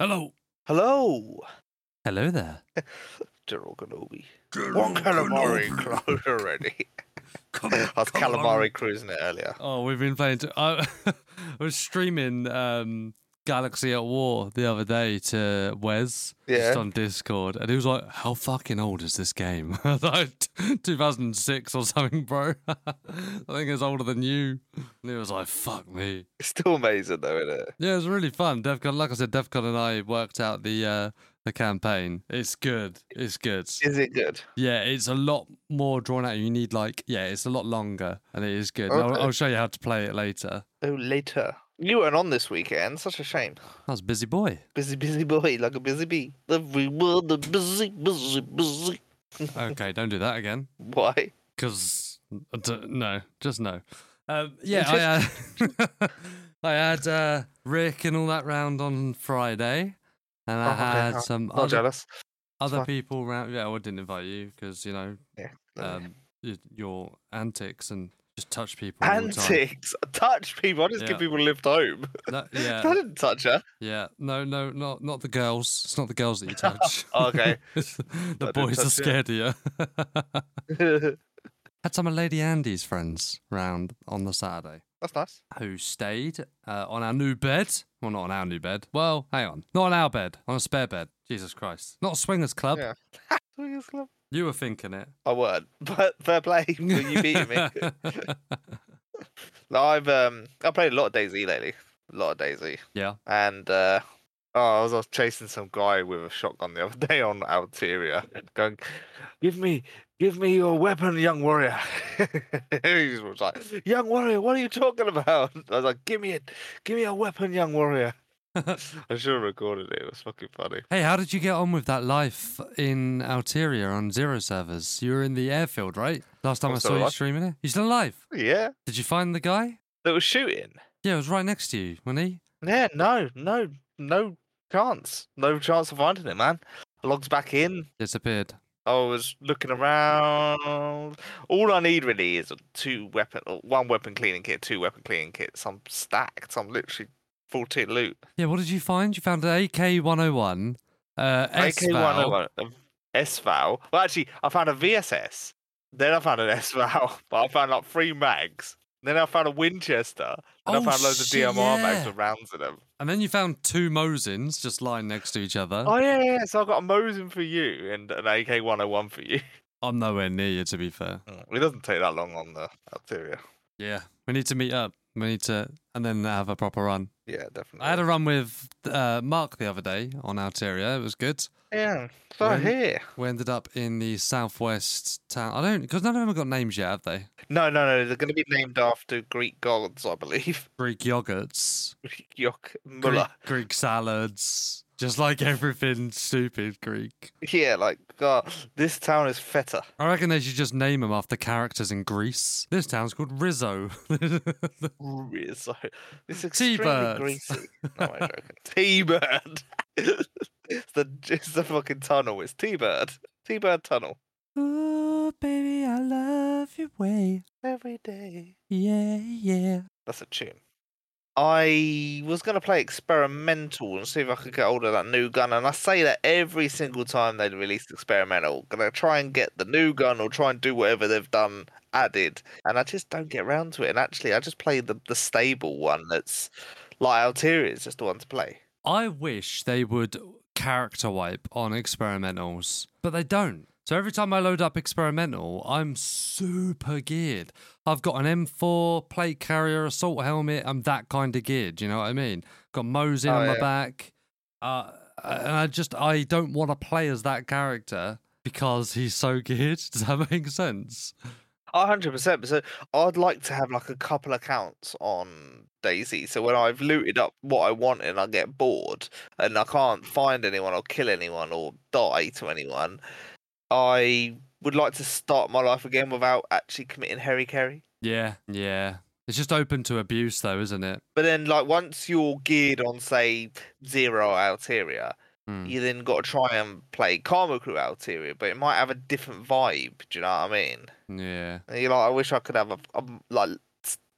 Hello. Hello, Hello there. General Kenobi. One calamari close already. I was calamari cruising it earlier. Oh, we've been playing. To, I, I was streaming um, Galaxy at War the other day to Wes Yeah. just on Discord, and he was like, "How fucking old is this game?" Like, "2006 or something, bro." I think it's older than you. And he was like, "Fuck me." It's still amazing though, isn't it? Yeah, it was really fun. Defcon, like I said, Defcon and I worked out the uh, the campaign. It's good. It's good. Is it good? Yeah, it's a lot more drawn out. You need like, yeah, it's a lot longer, and it is good. I'll, I'll show you how to play it later. Oh, later. You weren't on this weekend. Such a shame. I was a busy boy. Busy, busy boy, like a busy bee. Everyone the busy, busy, busy. Okay, don't do that again. Why? Because no, just no. Um, yeah, I had I had uh, Rick and all that round on Friday, and I Oh, had oh, some Not other, jealous. other people round. Yeah, I didn't invite you because you know Yeah. um, your antics and just touch people. all the time. Antics. Touch people. I just give people a lift home. No, I didn't touch her. yeah. No, no, not not the girls. It's not the girls that you touch. Oh, okay. The didn't boys are touch you. scared of you. Had some of Lady Andy's friends round on the Saturday That's nice. who stayed uh, on our new bed. Well, not on our new bed. Well, hang on. Not on our bed. On a spare bed. Jesus Christ. Not a swingers club. Yeah. Swingers Club. You were thinking it. I weren't, but fair play. you beat me. No, I've um I played a lot of DayZ lately. A lot of DayZ. yeah. And uh oh I was, I was chasing some guy with a shotgun the other day on Alteria going, Give me give me your weapon, young warrior. he was like, Young warrior, what are you talking about? I was like, Give me it, give me a weapon, young warrior. I should have recorded it, it was fucking funny. Hey, how did you get on with that life in Alteria on Zero servers? You were in the airfield, right? Last time I'm I saw you alive. streaming it. You still alive? Yeah. Did you find the guy? That was shooting. Yeah, it was right next to you, wasn't he? Yeah, no, no, no chance. No chance of finding it, man. Logs back in. Disappeared. I was looking around. All I need really is a two weapon, or one weapon cleaning kit, two weapon cleaning kits. I'm stacked. I'm literally full tier loot. Yeah, what did you find? You found an AK 101, uh, AK S-Val. 101, S-Val. Well, actually, I found a VSS. Then I found an S-Val. But I found like three mags. Then I found a Winchester. And Oh, I found loads shit, of DMR mags yeah. with rounds in them. And then you found two Mosins just lying next to each other. Oh, yeah, yeah. So I got a Mosin for you and an AK 101 for you. I'm nowhere near you, to be fair. Mm, It doesn't take that long on the Alteria. Yeah, we need to meet up. We need to, and then have a proper run. Yeah, definitely. I had a run with uh, Mark the other day on Alteria. It was good. Yeah, so When- here. We ended up in the southwest town. I don't, because none of them have got names yet, have they? No, no, no. They're going to be named after Greek gods, I believe. Greek yogurts, Greek Yok Greek, Greek salads, just like everything stupid Greek. Yeah, like God, this town is feta. I reckon they should just name them after characters in Greece. This town's called Rizzo. Rizzo. It's extremely T-Bird. greasy. No, I'm joking. T-Bird. it's the it's the fucking tunnel. It's T-Bird. T-Bird tunnel. oh, baby, I love your way. Every day. Yeah, yeah. That's a tune. I was going to play experimental and see if I could get hold of that new gun. And I say that every single time they release experimental. Going to try and get the new gun or try and do whatever they've done added. And I just don't get around to it. And actually, I just played the, the stable one that's like Alteria is just the one to play. I wish they would character wipe on experimentals, but they don't. So every time I load up experimental, I'm super geared. I've got an M4 plate carrier, assault helmet. I'm that kind of geared. You know what I mean? Got Mosin Oh, on my back, uh, and I just I don't want to play as that character because he's so geared. Does that make sense? Hundred percent. So I'd like to have like a couple accounts on DayZ. So when I've looted up what I want and I get bored and I can't find anyone or kill anyone or die to anyone, I would like to start my life again without actually committing Harry Carry. Yeah, yeah. It's just open to abuse, though, isn't it? But then, like once you're geared on, say, zero Alteria, Hmm. you then got to try and play Karma Crew Alteria, but it might have a different vibe. Do you know what I mean? Yeah. And you're like, I wish I could have a, like.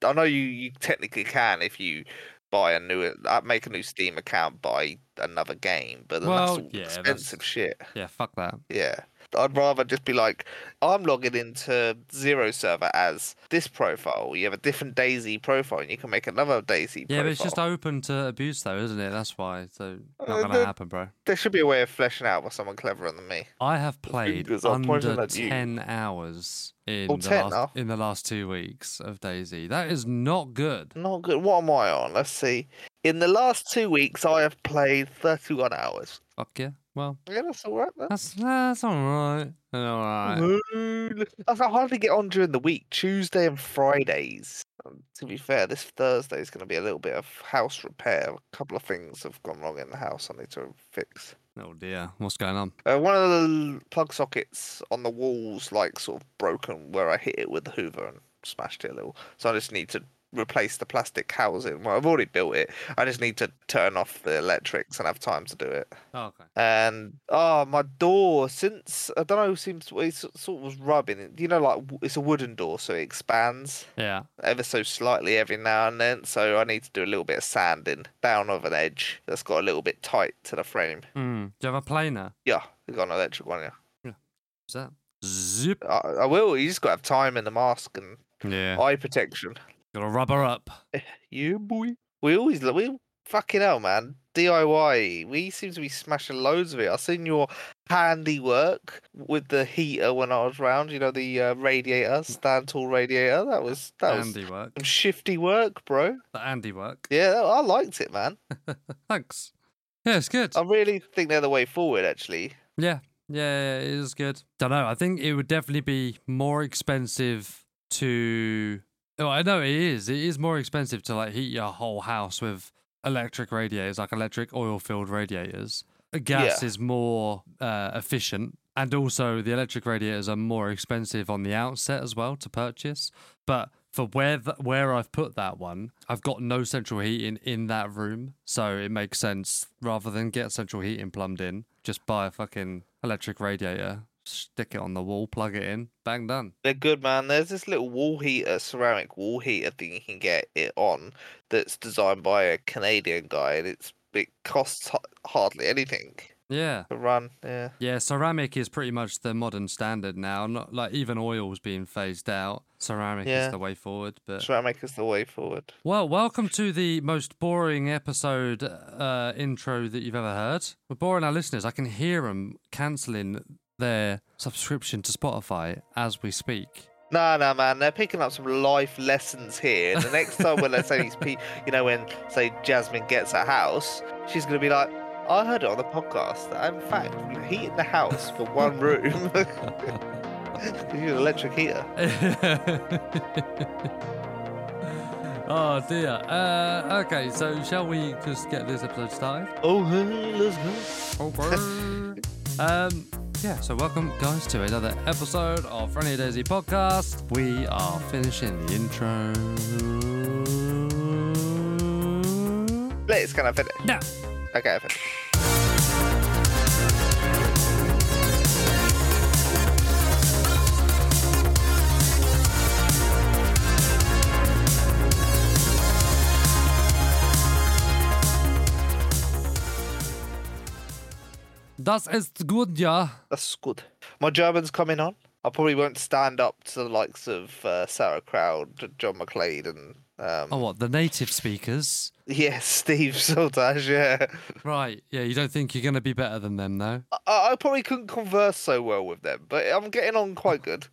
I know you, you technically can if you buy a new, uh, make a new Steam account, buy another game. But Well, that's all yeah, that's- expensive shit. Yeah, fuck that. Yeah. I'd rather just be like, I'm logging into Zero Server as this profile. You have a different DayZ profile, and you can make another DayZ profile. Yeah, profile. but it's just open to abuse, though, isn't it? That's why. So not Uh, gonna the- happen, bro. There should be a way of fleshing out by someone cleverer than me. I have played fingers are pointing under at you. ten hours in Oh, the 10 last now? in the last two weeks of DayZ. That is not good. Not good. What am I on? Let's see. In the last two weeks, I have played 31 hours. Fuck yeah. Well, Yeah, that's all right. Then. that's that's all right. All right. I hardly get on during the week, Tuesday and Fridays. Um, to be fair, this Thursday is going to be a little bit of house repair. A couple of things have gone wrong in the house I need to fix. Oh dear, what's going on? Uh, one of the plug sockets on the walls, like, sort of broken where I hit it with the Hoover and smashed it a little. So I just need to replace the plastic housing. Well, I've already built it. I just need to turn off the electrics and have time to do it. Oh, okay. And oh, my door since I don't know seems it sort of was rubbing. You know, like it's a wooden door, so it expands Yeah. ever so slightly every now and then. So I need to do a little bit of sanding down of an edge that's got a little bit tight to the frame. Hmm. Do you have a planer? Yeah, we got an electric one. Yeah, Is that zip? I, I will. You just got to have time in the mask and Yeah. eye protection. Gotta rubber up. Yeah, boy. We always look. we fucking hell, man. DIY. We seem to be smashing loads of it. I seen your handiwork with the heater when I was round. You know the uh, radiator, stand tall radiator. That was that was Andy work. some shifty work, bro. The Andy work. Yeah, I liked it, man. Thanks. Yeah, it's good. I really think they're the way forward. Actually, Yeah, yeah, it is good. Don't know. I think it would definitely be more expensive to. Oh, I know it is. It is more expensive to like heat your whole house with electric radiators, like electric oil-filled radiators. Gas Yeah. is more uh, efficient, and also the electric radiators are more expensive on the outset as well to purchase. But for where th- where I've put that one, I've got no central heating in that room, so it makes sense rather than get central heating plumbed in, just buy a fucking electric radiator, stick it on the wall, plug it in, bang done. they're good, man. There's this little wall heater, ceramic wall heater thing you can get it on. That's designed by a Canadian guy, and it's it costs hardly anything Yeah. to run. Yeah. Yeah, ceramic is pretty much the modern standard now. Not like even oil's being phased out. Ceramic Yeah. is the way forward. But Ceramic is the way forward. well, welcome to the most boring episode uh, intro that you've ever heard. We're boring our listeners. I can hear them cancelling their subscription to Spotify as we speak. No, no, man. They're picking up some life lessons here. The next time when they say these people, you know, when say Jasmine gets a house, she's gonna be like, "I heard it on the podcast. that in fact, heated the house for one room. Use an electric heater." oh dear. Uh, okay, so shall we just get this episode started? Oh, hey, let's go. Over. um, yeah, so welcome, guys, to another episode of Friendly DayZ Podcast. We are finishing the intro. Let's kind of finish. No. Okay, I finish. Das ist gut, ja. That's good. My German's coming on. I probably won't stand up to the likes of uh, Sarah Crowd, John McClade, and um, Oh, what? The native speakers? yeah, Steve Soltage. Yeah, Right, yeah, you don't think you're going to be better than them, though? I, I probably couldn't converse so well with them, but I'm getting on quite good,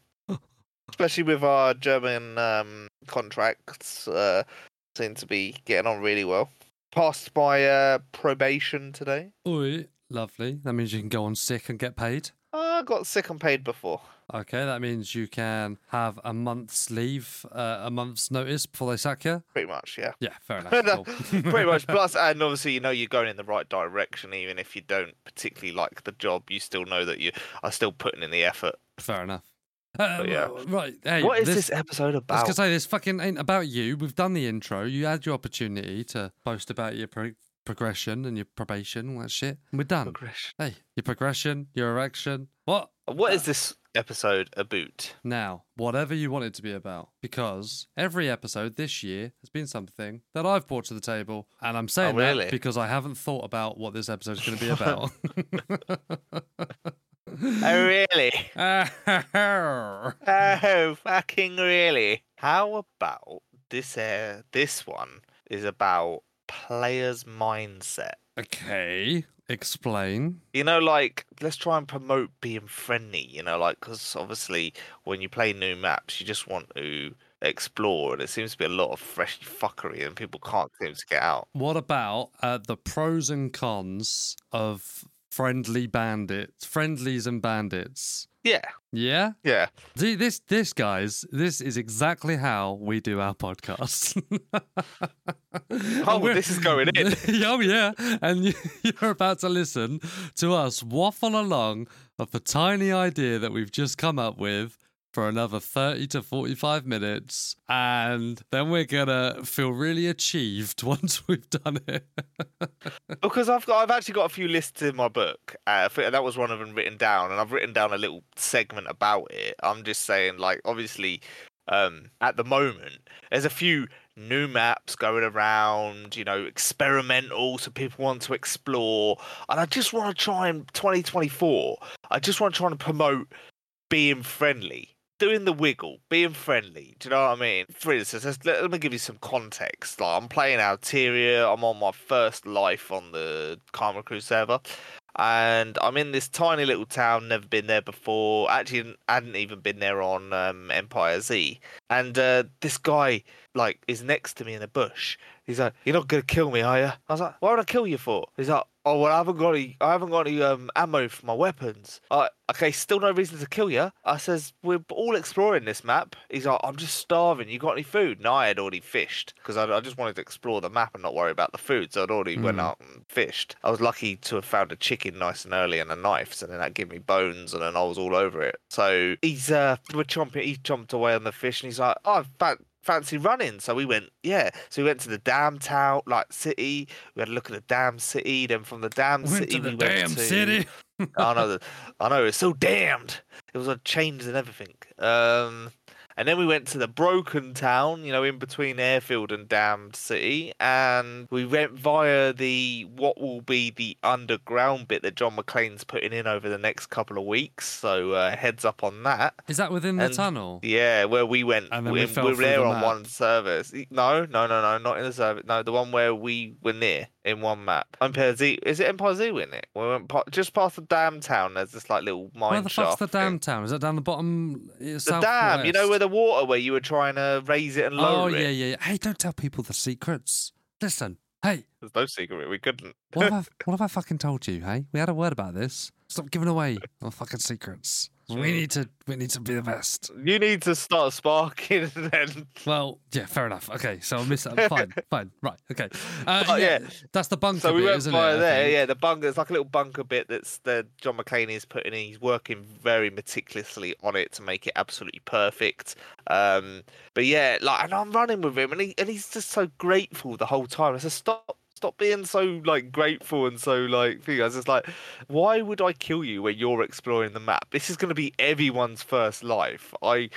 especially with our German um, contracts. Uh, seem to be getting on really well. Passed my uh, probation today. Oi, lovely. That means you can go on sick and get paid. I got sick and paid before. Okay, that means you can have a month's leave, uh, a month's notice before they sack you. Pretty much, yeah. Yeah, fair enough. cool. Pretty much. Plus, and obviously, you know you're going in the right direction, even if you don't particularly like the job. You still know that you are still putting in the effort. Fair enough. Uh, yeah. Right. Hey, what is this, this, episode I was about? gonna say this fucking ain't about you. We've done the intro. You had your opportunity to boast about your pro- progression and your probation, all that shit. And we're done. Progression. Hey, your progression, your erection. What? What is this episode about? Now, whatever you want it to be about, because every episode this year has been something that I've brought to the table, and I'm saying really? that because I haven't thought about what this episode is going to be about. Oh, really? oh, Oh, fucking really? How about this? Uh, this one is about players' mindset. okay, explain. You know, like let's try and promote being friendly. You know, like because obviously when you play new maps, you just want to explore, and it seems to be a lot of fresh fuckery, and people can't seem to get out. What about uh, the pros and cons of friendly bandits, friendlies and bandits? Yeah, Yeah. yeah. See, this, this, guys, this is exactly how we do our podcast. Oh, this is going in. oh, yeah. And you- you're about to listen to us waffle along of the tiny idea that we've just come up with for another 30 to 45 minutes. And then we're to feel really achieved once we've done it. Because I've got, I've actually got a few lists in my book. Uh, that was one of them written down, and I've written down a little segment about it. I'm just saying, like, obviously, um, at the moment, there's a few new maps going around, you know, experimental, so people want to explore, and I just want to try and 2024. I just want to try and promote being friendly. Doing the wiggle, being friendly. Do you know what I mean? For instance, let, let me give you some context. Like, I'm playing Alteria. I'm on my first life on the Karma Crew server, and I'm in this tiny little town. Never been there before. Actually, hadn't even been there on um, Empire Z. And uh, this guy, like, is next to me in a bush. He's like, "You're not gonna kill me, are you?" I was like, "Why would I kill you for?" He's like, "Oh well, I haven't got any. I haven't got any um, ammo for my weapons." I okay, still no reason to kill you. I says, "We're all exploring this map." He's like, "I'm just starving. You got any food?" And I had already fished because I, I just wanted to explore the map and not worry about the food. So I'd already went Mm. out and fished. I was lucky to have found a chicken nice and early and a knife, so then that gave me bones, and then I was all over it. So he's uh, we're chomping. He jumped away on the fish, and he's like, "Oh, fa- fancy running." So we went, yeah. So we went to the damn town, like city. We had a look at the damn city. Then from the damn Went city, the we went damn to, city. I know, I know. It's so damned. It was a change and everything. Um, and then we went to the broken town, you know, in between airfield and damned city, and we went via the what will be the underground bit that John McClane's putting in over the next couple of weeks. So uh, heads up on that. Is that within the tunnel? Yeah, where we went. And then we, we fell we were there the on map. one service. No, no, no, no, not in the service. No, the one where we were near in one map. Empire Z. Is it Empire Z in it? We went pa- just past the damn town. There's this like little mine Where the fuck's shaft the thing. damn town? Is that down the bottom? uh, The dam, you know, where the water where you were trying to raise it and lower it? Oh lower yeah, yeah, yeah. Hey, don't tell people the secrets. Listen, hey, There's no secret. We couldn't. what have I, what have I fucking told you? Hey, we had a word about this. Stop giving away our fucking secrets. We need to, we need to be the best. You need to start sparking then. Well, yeah, fair enough. Okay, so I missed that. Fine, fine, right, okay. Uh, But, yeah, yeah, that's the bunker So we bit, went isn't via it? I there. think? Yeah, the bunker. It's like a little bunker bit that's the John McClane is putting in. He's working very meticulously on it to make it absolutely perfect. Um, but yeah, like, and I'm running with him, and he and he's just so grateful the whole time. I said, stop. Stop being so like grateful and so like thing. I was just like, why would I kill you when you're exploring the map? This is going to be everyone's first life. I,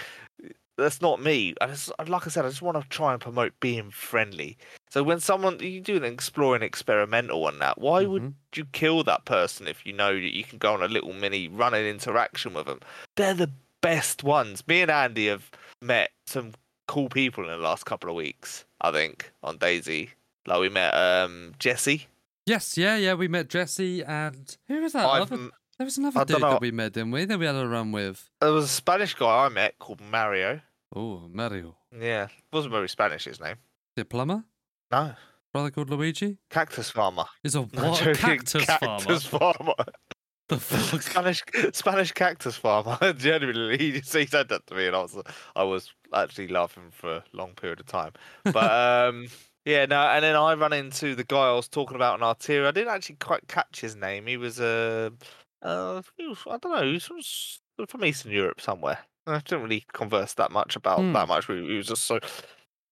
that's not me. I just, like I said, I just want to try and promote being friendly. So when someone you do an exploring experimental on that, why would Mhm. you kill that person if you know that you can go on a little mini running interaction with them? They're the best ones. Me and Andy have met some cool people in the last couple of weeks. I think on DayZ, like we met um Jesse. Yes, yeah, yeah. We met Jesse and who was that? I've, Other, there was another I dude dunno. that we met, didn't we? That we had a run with. there was a Spanish guy I met called Mario. Oh, Mario. Yeah, wasn't very Spanish his name. The plumber? No, Brother called Luigi? cactus farmer. Is a No, what? joking, cactus, cactus farmer. farmer. The fuck? Spanish Spanish cactus farmer. Genuinely, he, just- he said that to me, and I was I was actually laughing for a long period of time. But um, yeah, no. And then I run into the guy I was talking about in Alteria. I didn't actually quite catch his name. He was a uh, uh, he was, I don't know. He was from, Eastern Europe somewhere. I didn't really converse that much about Hmm. that much. We, we was just so.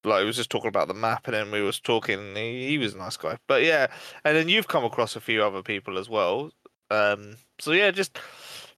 Like he was just talking about the map, and then we was talking. He, he was a nice guy, but yeah. And then you've come across a few other people as well. Um, so yeah, just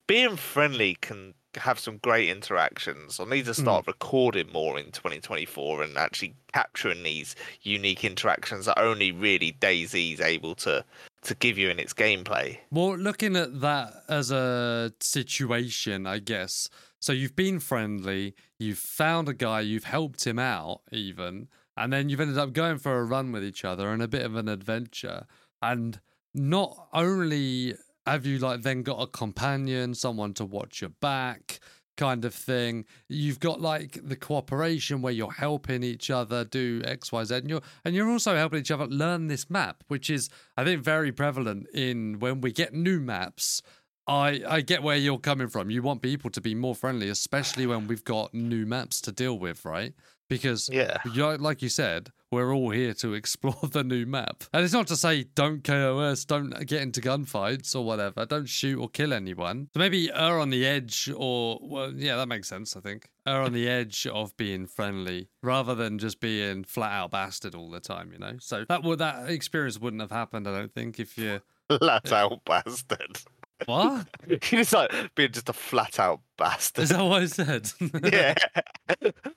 being friendly can have some great interactions. I need to start hmm. recording more in 2024 and actually capturing these unique interactions that only really DayZ's able to to give you in its gameplay. Well, looking at that as a situation, I guess. So you've been friendly, you've found a guy, you've helped him out, even, and then you've ended up going for a run with each other and a bit of an adventure. And not only have you like then got a companion, someone to watch your back, kind of thing. You've got like the cooperation where you're helping each other do X, Y, Z, and you're and you're also helping each other learn this map, which is I think very prevalent in when we get new maps. I I get where you're coming from. You want people to be more friendly, especially when we've got new maps to deal with, right? Because Yeah. like you said, we're all here to explore the new map. And it's not to say don't KOS, don't get into gunfights or whatever, don't shoot or kill anyone. So maybe err on the edge, or, well, yeah, that makes sense, I think. Err on the edge of being friendly rather than just being flat out bastard all the time, you know? So that would that experience wouldn't have happened, I don't think, if you. Flat out bastard. What? Just like being just a flat out bastard. Is that what I said? yeah.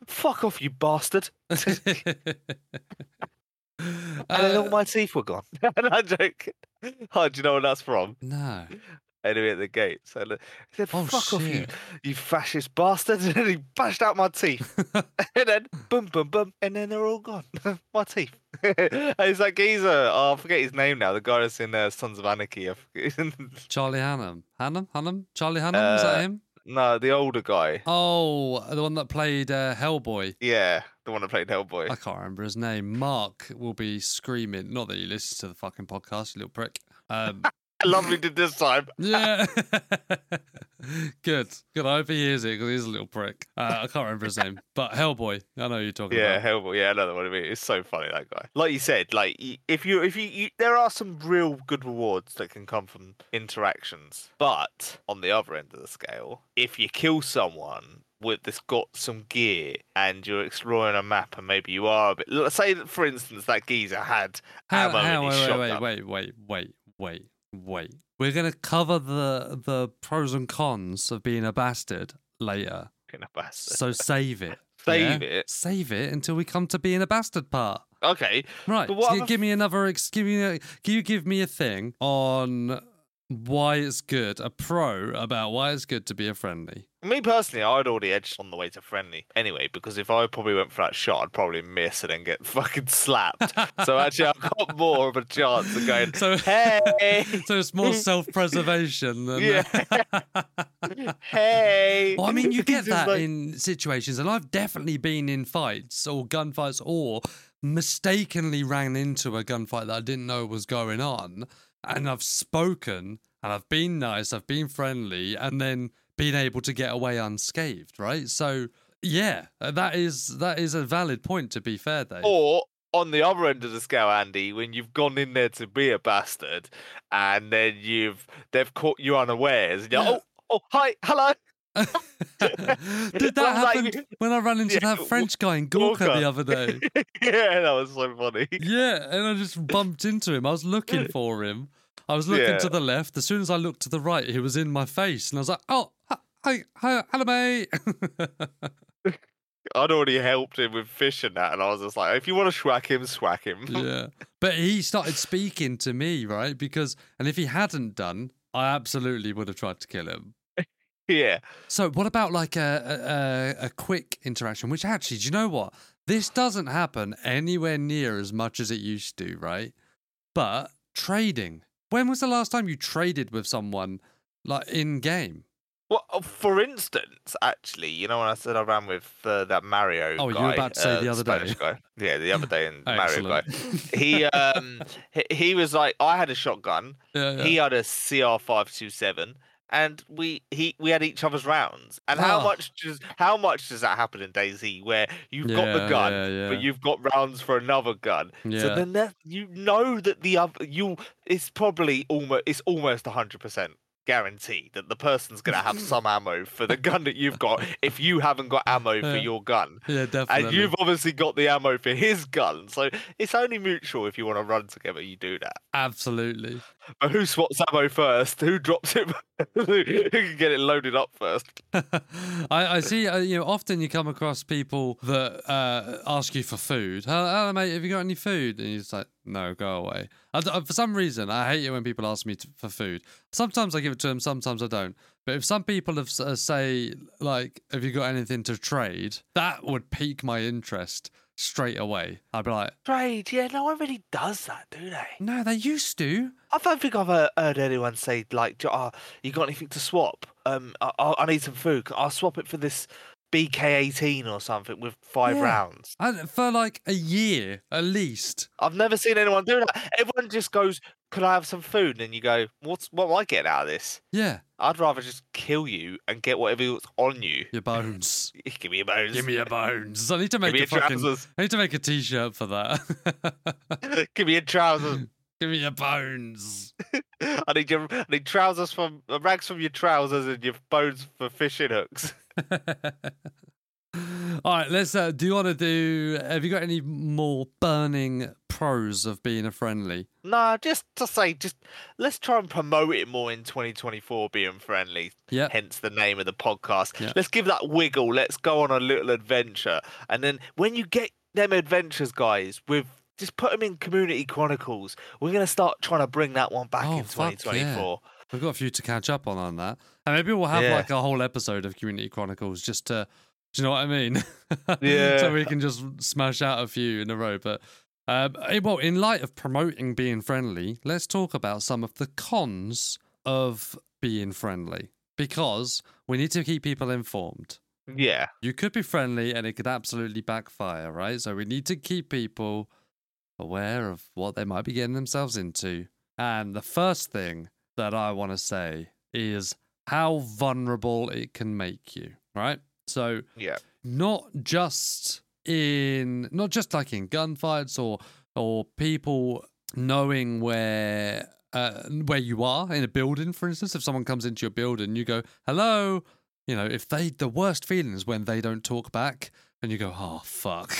Fuck off, you bastard. And then all Uh, my teeth were gone. and I joke. Oh, do you know where that's from? no. Enemy at the gate. So he said, Oh, "Fuck off, you, you fascist bastard!" And then he bashed out my teeth. and then boom, boom, boom, and then they're all gone. my teeth. and it's like geezer. Oh, I forget his name now. The guy that's in uh, Sons of Anarchy. I Charlie Hunnam. Hunnam? Hunnam? Charlie Hunnam? Is that Uh, him? no, the older guy. Oh, the one that played uh, Hellboy. Yeah, the one that played Hellboy. I can't remember his name. Mark will be screaming. Not that he listens to the fucking podcast, you little prick. Um, Lovely did this time. yeah. Good. Good. I hope he hears it because he's a little prick. Uh, I can't remember his name. But Hellboy. I know who you're talking about. Yeah, about. Hellboy. Yeah, I know what I mean. It's so funny that guy. Like you said, like if you if you, you there are some real good rewards that can come from interactions, but on the other end of the scale, if you kill someone with that's got some gear and you're exploring a map and maybe you are a bit let's say that for instance that geezer had How, ammo how, in his wait, wait, shotgun. wait, wait, wait, wait, wait. We're going to cover the the pros and cons of being a bastard later. In a bastard. So save it. Save yeah? it? Save it until we come to being a bastard part. Okay. Right. But what so other give me another. Give me. A, can you give me a thing on why it's good? A pro about why it's good to be a friendly. Me personally, I'd already edged on the way to friendly anyway, because if I probably went for that shot, I'd probably miss it and then get fucking slapped. so actually, I've got more of a chance of going, So hey, So it's more self-preservation than. Yeah. hey. Well, I mean, you get that like- in situations, and I've definitely been in fights or gunfights or mistakenly ran into a gunfight that I didn't know was going on, and I've spoken and I've been nice, I've been friendly, and then been able to get away unscathed, right? So yeah, uh, that is that is a valid point. To be fair, Dave. Or on the other end of the scale, Andy, when you've gone in there to be a bastard, and then you've they've caught you unawares, and you're Yeah. oh oh hi hello. Did that Well, like- happen when I ran into Yeah, that French guy in Gorka Gorka. the other day? yeah, that was so funny. Yeah, and I just bumped into him. I was looking for him. I was looking Yeah. to the left. As soon as I looked to the right, he was in my face, and I was like, "Oh, hi, hi, hi hello, mate." I'd already helped him with fish and that, and I was just like, if you want to swack him, swack him. yeah, but he started speaking to me, right? Because, and if he hadn't done, I absolutely would have tried to kill him. Yeah. So, what about like a, a a quick interaction? Which actually, do you know what? This doesn't happen anywhere near as much as it used to, right? But trading. When was the last time you traded with someone like in game? Well, uh, for instance, actually, you know when I said I ran with uh, that Mario Oh, guy, you were about to say uh, the other day. Guy. Yeah, the other day in Mario guy. He um he, he was like, I had a shotgun, Yeah, yeah. he had a CR five two seven, and we he we had each other's rounds. And how Oh. much does how much does that happen in DayZ where you've got the gun, yeah, yeah. but you've got rounds for another gun? So then that you know that the other you it's probably almost it's almost hundred percent guaranteed that the person's gonna have some ammo for the gun that you've got if you haven't got ammo for Yeah. your gun. yeah, definitely. And you've obviously got the ammo for his gun, so it's only mutual if you want to run together. You do that. Absolutely. But who swaps ammo first? Who drops it? who can get it loaded up first? I, I see. Uh, you know, often you come across people that uh, ask you for food. Hello, mate. Have you got any food? And you're just like, no, go away. I d- for some reason, I hate it when people ask me to, for food. Sometimes I give it to them. Sometimes I don't. But if some people have uh, say like, "Have you got anything to trade?" That would pique my interest straight away. I'd be like, Trade, yeah, no one really does that, do they? "No, they used to." I don't think I've uh, heard anyone say like, "Oh, you got anything to swap? Um, I, I I need some food. I'll swap it for this BK18 or something with five Yeah. rounds." And for like a year at least. I've never seen anyone do that. Everyone just goes, "Could I have some food?" And you go, "What's what am I getting out of this?" Yeah, I'd rather just kill you and get whatever's on you. your bones. Give me your bones. Give me your bones. I need to Give make me a fucking. trousers. I need to make a t-shirt for that. Give me your trousers. Give me your bones. I need your I need trousers from uh, rags from your trousers and your bones for fishing hooks. All right, let's. Uh, do you want to do? Have you got any more burning pros of being a friendly? Nah, just to say, just let's try and promote it more in 2024, being friendly. Yeah. Hence the name of the podcast. Yeah. Let's give that wiggle. Let's go on a little adventure, and then when you get them adventures, guys, with just put them in Community Chronicles. We're gonna start trying to bring that one back Oh, in fuck yeah. 2024. We've got a few to catch up on on that, and maybe we'll have Yeah. like a whole episode of Community Chronicles just to. Do you know what I mean? Yeah. so we can just smash out a few in a row, but. Um, well, in light of promoting being friendly, let's talk about some of the cons of being friendly because we need to keep people informed. Yeah, You could be friendly and it could absolutely backfire, right? So we need to keep people aware of what they might be getting themselves into. And the first thing that I want to say is how vulnerable it can make you, right? So yeah, not just in not just like in gunfights or or people knowing where uh, where you are in a building for instance if someone comes into your building you go hello you know if they the worst feeling is when they don't talk back and you go oh fuck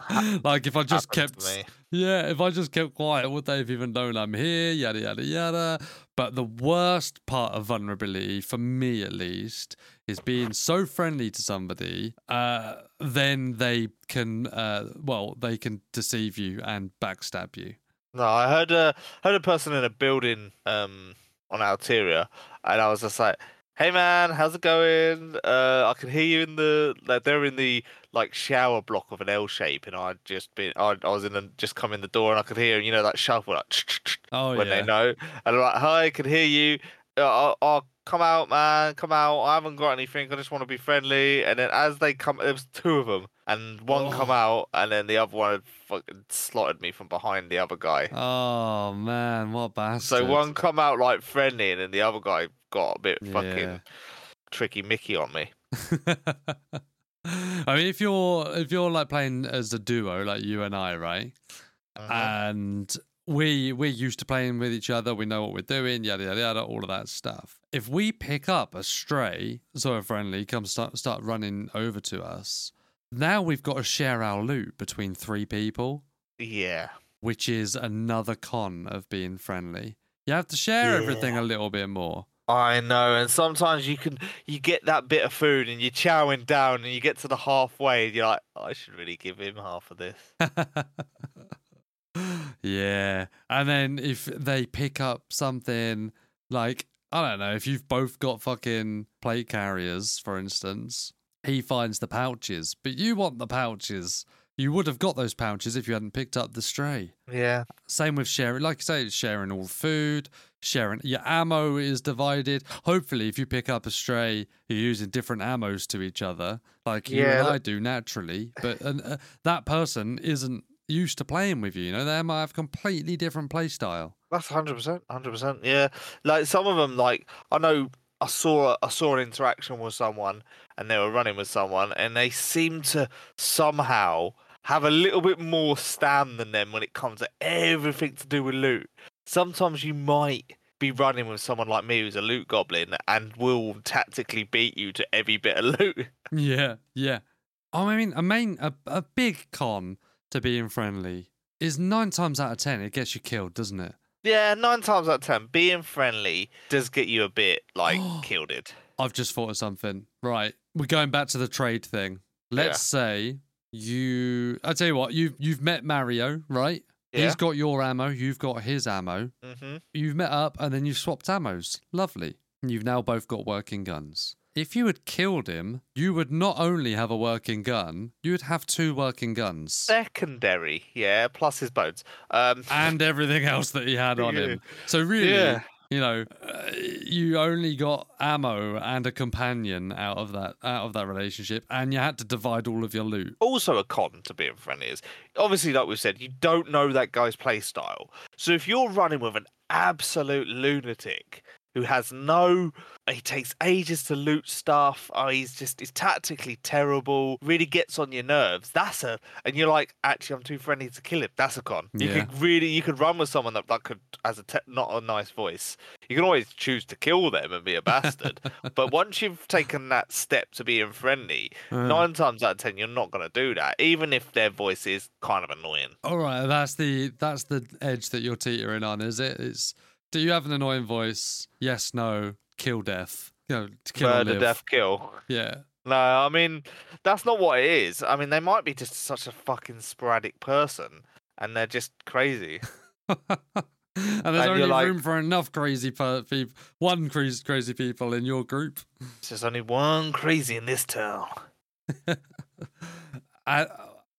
like if i just kept yeah, if I just kept quiet, would they have even known I'm here? Yada, yada, yada. But the worst part of vulnerability, for me at least, is being so friendly to somebody, uh, then they can, uh, well, they can deceive you and backstab you. No, I heard a heard a person in a building um on Alteria, and I was just like, "Hey man, how's it going? Uh, I can hear you in the like they're in the like shower block of an L shape, and I'd just been I, I was in the just come in the door, and I could hear you know that shuffle like Oh, when yeah. they know, and I'm like, "Hi, I can hear you. Uh, I'll, I'll come out, man, come out. I haven't got anything. I just want to be friendly." And then as they come, there was two of them, and one come Oh. out, and then the other one had fucking slotted me from behind the other guy. Oh, man, what bastard. So one come out like friendly, and then the other guy got a bit Yeah. fucking tricky Mickey on me. I mean, if you're if you're like playing as a duo, like you and I, right? Uh-huh. and we we're used to playing with each other. We know what we're doing, yada yada yada, all of that stuff. If we pick up a stray, so a friendly comes start start running over to us, now we've got to share our loot between three people, yeah, which is another con of being friendly. You have to share everything a little bit more. I know. And sometimes you can you get that bit of food, and you're chowing down, and you get to the halfway, and you're like, I should really give him half of this. yeah. And then if they pick up something like, I don't know, if you've both got fucking plate carriers, for instance, he finds the pouches, but you want the pouches. You would have got those pouches if you hadn't picked up the stray. Yeah, Same with sharing, like I say, sharing all food, sharing your ammo is divided. Hopefully, if you pick up a stray, you're using different ammos to each other, like you Yeah, and I do naturally. But and, uh, that person isn't used to playing with you. You know, they might have completely different play style. that's hundred percent, hundred percent. Yeah, like some of them, like I know. I saw I saw an interaction with someone, and they were running with someone, and they seemed to somehow have a little bit more stam than them when it comes to everything to do with loot. Sometimes you might be running with someone like me who's a loot goblin and will tactically beat you to every bit of loot. Yeah, yeah. I mean, a main, a, a big con to being friendly is nine times out of ten it gets you killed, doesn't it? Yeah, nine times out of ten, being friendly does get you a bit like killed it. I've just thought of something. Right. We're going back to the trade thing. Let's say you I tell you what, you've you've met Mario, right? Yeah. He's got your ammo, you've got his ammo. hmm You've met up and then you've swapped ammos. Lovely. You've now both got working guns. If you had killed him, you would not only have a working gun, you would have two working guns. Secondary, yeah, plus his bones. Um, And everything else that he had on him. So really, Yeah. You know, uh, you only got ammo and a companion out of that out of that relationship, and you had to divide all of your loot. also a con to being friendly is obviously, like we've said, you don't know that guy's play style. So if you're running with an absolute lunatic who has no, he takes ages to loot stuff. Oh, he's just he's tactically terrible. Really gets on your nerves. That's a, and you're like, actually, I'm too friendly to kill him. That's a con. You Yeah. could really, you could run with someone that that could has a te- not a nice voice. You can always choose to kill them and be a bastard. but once you've taken that step to being friendly, Uh, nine times out of ten, you're not going to do that, even if their voice is kind of annoying. all right, that's the that's the edge that you're teetering on, is it? It's do you have an annoying voice? Yes, no, kill, death. You know, to kill Murder, death, kill. Yeah. No, I mean that's not what it is. I mean they might be just such a fucking sporadic person, and they're just crazy. and there's And only like- room for enough crazy per- people, one crazy crazy people in your group. There's only one crazy in this town. Uh,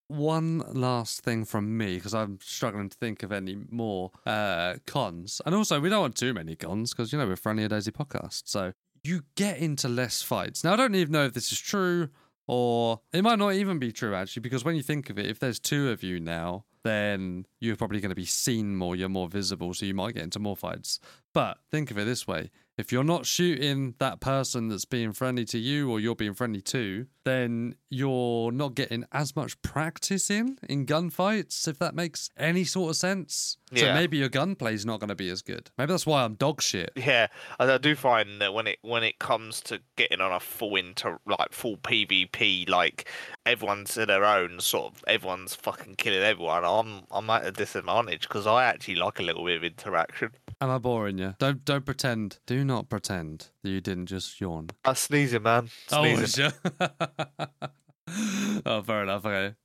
one last thing from me because I'm struggling to think of any more uh, cons, and also we don't want too many cons because you know we're friendly a DayZ podcast, so you get into less fights. Now I don't even know if this is true or it might not even be true actually because when you think of it, if there's two of you now, then you're probably going to be seen more. You're more visible, so you might get into more fights. But think of it this way: if you're not shooting that person that's being friendly to you or you're being friendly to, then you're not getting as much practice in in gunfights, if that makes any sort of sense. So maybe your gunplay is not going to be as good. Maybe that's why I'm dog shit. Yeah, I do find that when it when it comes to getting on a full inter like full PvP, like everyone's to their own sort of everyone's fucking killing everyone. I'm I'm at a disadvantage because I actually like a little bit of interaction. Am I boring you? Don't don't pretend. Do not pretend that you didn't just yawn. I sneezing, man. Oh, Sneezing. was you? oh, fair enough. Okay.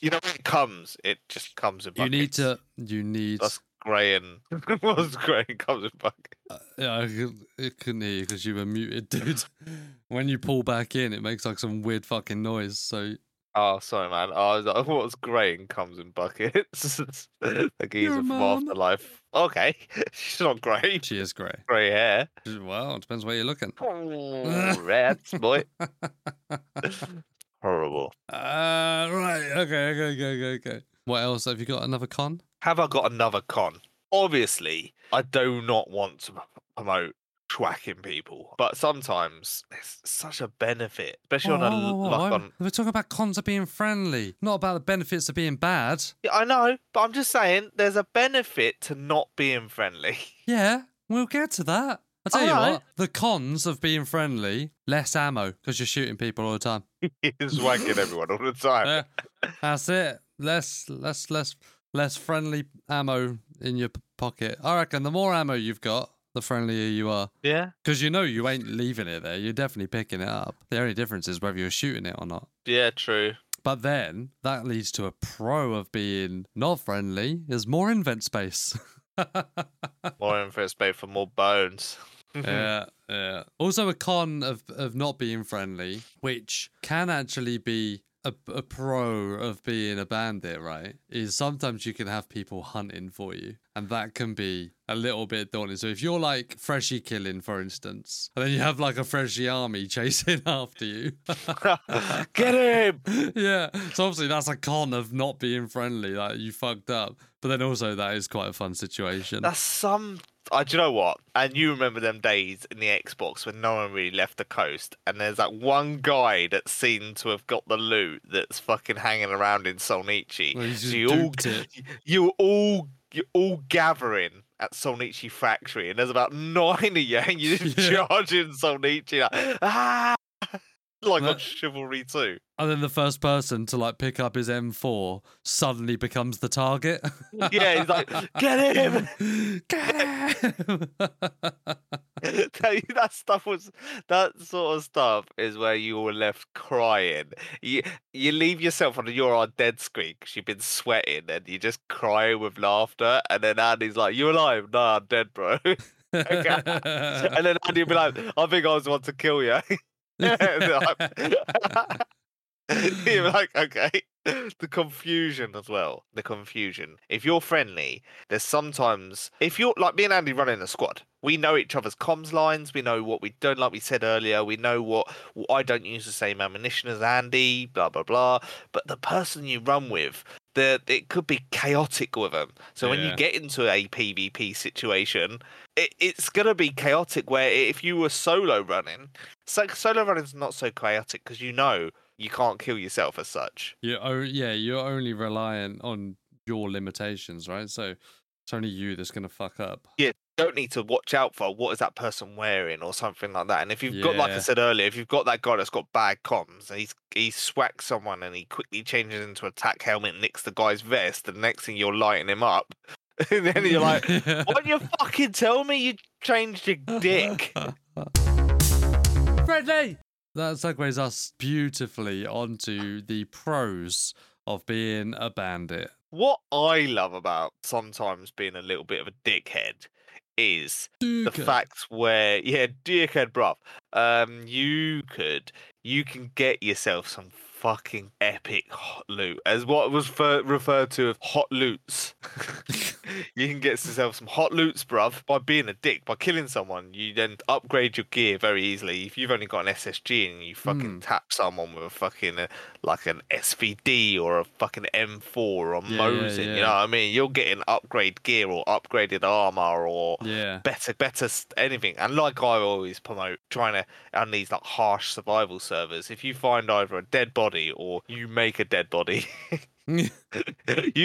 You know when it comes, it just comes in You need to. You need. That's grey and what's grey and comes in buckets. Uh, yeah, I, could, I couldn't hear you because you were muted, dude. when you pull back in, it makes like some weird fucking noise. So Oh, sorry, man. I was like, what's grey and comes in buckets? the geezer from mum. Afterlife. Okay, she's not grey. she is grey. Grey hair. Well, it depends where you're looking. Oh, rats, boy. Horrible. Uh, right. Okay. Okay. Okay. Okay. Okay. What else have you got? Another con? Have I got another con? Obviously, I do not want to promote tracking people, but sometimes it's such a benefit, especially on a Whoa, oh, whoa, like on. We're talking about cons of being friendly, not about the benefits of being bad. Yeah, I know, but I'm just saying there's a benefit to not being friendly. Yeah, we'll get to that. I'll tell you Alright. what, the cons of being friendly, less ammo because you're shooting people all the time. He's wanking everyone all the time. Yeah, that's it. Less, less, less, less friendly ammo in your pocket. I reckon the more ammo you've got, the friendlier you are. Yeah, Because you know you ain't leaving it there. You're definitely picking it up. The only difference is whether you're shooting it or not. yeah, true. But then that leads to a pro of being not friendly is more invent space. More invent space for more bones. yeah, yeah. Also, a con of of not being friendly, which can actually be a, a pro of being a bandit, right? Is sometimes you can have people hunting for you, and that can be a little bit daunting. So if you're like freshie killing, for instance, and then you have like a freshie army chasing after you, Get him! yeah. So obviously that's a con of not being friendly. Like you fucked up, but then also that is quite a fun situation. That's some. Uh, do you know what? And you remember them days in the Xbox when no one really left the coast, and there's that one guy that seen to have got the loot that's fucking hanging around in Solnichi. Well, you so you all, you all, you're all gathering at Solnichi factory, and there's about nine of you, and you're just Yeah. charging Solnichi like, ah. Like on Chivalry 2. And then the first person to like pick up his M4 suddenly becomes the target. Yeah, he's like, get him! Get him! that that stuff was that sort of stuff is where you were left crying. You you leave yourself on your on dead screen because you've been sweating and you just cry with laughter. And then Andy's like, you're alive? No, I'm dead, bro." and then Andy'll be like, "I think I was the one to kill you." You're like, okay. The confusion as well. The confusion. If you're friendly, there's sometimes if you're like me and Andy running a squad, we know each other's comms lines. We know what we don't. Like we said earlier, we know what, what I don't use the same ammunition as Andy. Blah blah blah. But the person you run with, the it could be chaotic with them. So when you get into a PvP situation, it, it's gonna be chaotic. Where if you were solo running, so solo running's not so chaotic because you know you can't kill yourself as such. You're o- yeah, you're only reliant on your limitations, right? So it's only you that's gonna fuck up. You don't need to watch out for what is that person wearing or something like that. And if you've got, like I said earlier, if you've got that guy that's got bad comms, and he's he swacks someone and he quickly changes into a tack helmet, nicks the guy's vest, the next thing you're lighting him up, and then you're like, "Why don't you fucking tell me you changed your dick?" Friendly. That segues us beautifully onto the pros of being a bandit. What I love about sometimes being a little bit of a dickhead is the Duke. fact where yeah, dickhead, bruv. Um, you could you can get yourself some fucking epic hot loot, as what was fer- referred to as hot loots. you can get yourself some hot loots, bruv, by being a dick, by killing someone. You then upgrade your gear very easily. If you've only got an SSG and you fucking Hmm. tap someone with a fucking uh, like an SVD or a fucking M4 or a Yeah, yeah, Mosin, you know what I mean? You're getting upgrade gear or upgraded armor or Yeah. better better anything and like i always promote trying to on these like harsh survival servers if you find either a dead body or you make a dead body yeah, you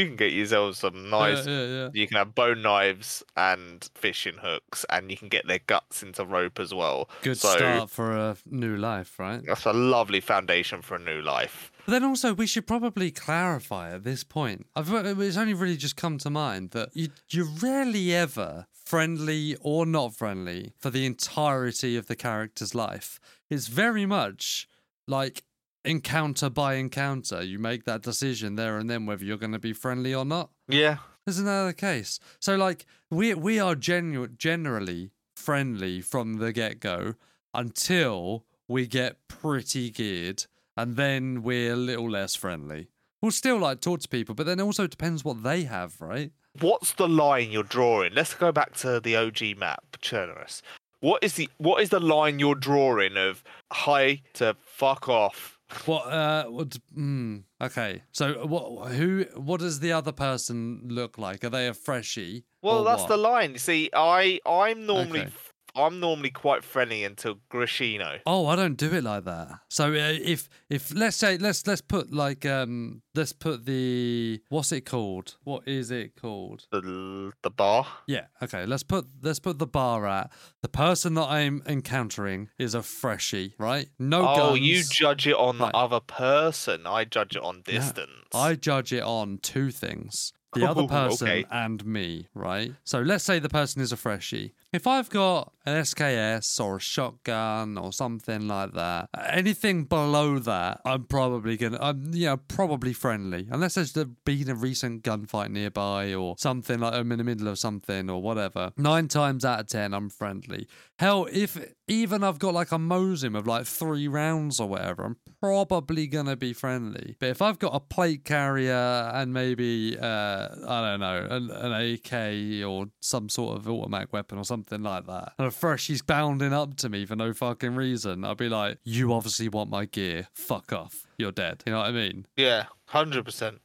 can get yourself some nice yeah, yeah. you can have bone knives and fishing hooks and you can get their guts into rope as well Good so start for a new life, right? that's a lovely foundation for a new life But then also, we should probably clarify at this point. I've, uh, it's only really just come to mind that you, you're rarely ever friendly or not friendly for the entirety of the character's life. It's very much like encounter by encounter. You make that decision there and then whether you're going to be friendly or not. yeah Isn't that the case? So, like, we we are genu- generally friendly from the get go until we get pretty geared, and then we're a little less friendly. We'll still like talk to people, but then also depends what they have, right? what's the line you're drawing let's go back to the og map Chernarus. what is the what is the line you're drawing of hi to fuck off What? Uh, what? Mm, okay. So, what? Who? What does the other person look like? Are they a freshie? Well, that's what? the line. You see, I I'm normally Okay. I'm normally quite friendly until Grishino. Oh, I don't do it like that. So uh, if if let's say let's let's put like um let's put the what's it called? What is it called? The the bar. Yeah, okay. Let's put let's put the bar at the person that I'm encountering is a freshie, right? No oh, guns. you judge it on Right. the other person. I judge it on distance. I judge it on two things. The other Oh, person okay. and me, right? So let's say the person is a freshie. If I've got an SKS or a shotgun or something like that, anything below that, I'm probably gonna, I'm you know probably friendly, unless there's been a recent gunfight nearby or something like I'm in the middle of something or whatever. Nine times out of ten, I'm friendly. Hell, if even I've got like a Mosin of like three rounds or whatever, I'm probably gonna be friendly. But if I've got a plate carrier and maybe uh, I don't know an, an AK or some sort of automatic weapon or something like that, and a freshie's bounding up to me for no fucking reason, I'd be like, "You obviously want my gear. Fuck off. You're dead." You know what I mean? yeah, hundred percent,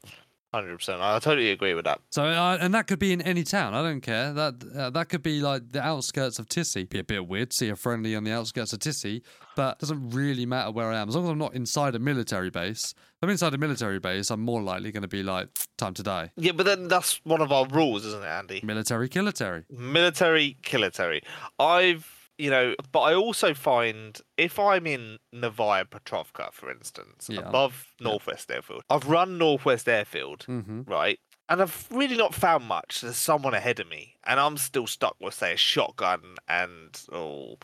hundred percent. I totally agree with that. So, uh, and that could be in any town. I don't care. That uh, that could be like the outskirts of Tisy. Be a bit weird to see a friendly on the outskirts of Tisy, but it doesn't really matter where I am as long as I'm not inside a military base. If I'm inside a military base. I'm more likely going to be like, time to die. Yeah, but then that's one of our rules, isn't it, Andy? Military kilitary. Military kilitary. I've you know, but I also find if I'm in Novaya Petrovka, for instance, Yeah. above Yeah. Northwest Airfield, I've run Northwest Airfield, Mm-hmm. right? And I've really not found much. There's someone ahead of me, and I'm still stuck with, say, a shotgun and, oh,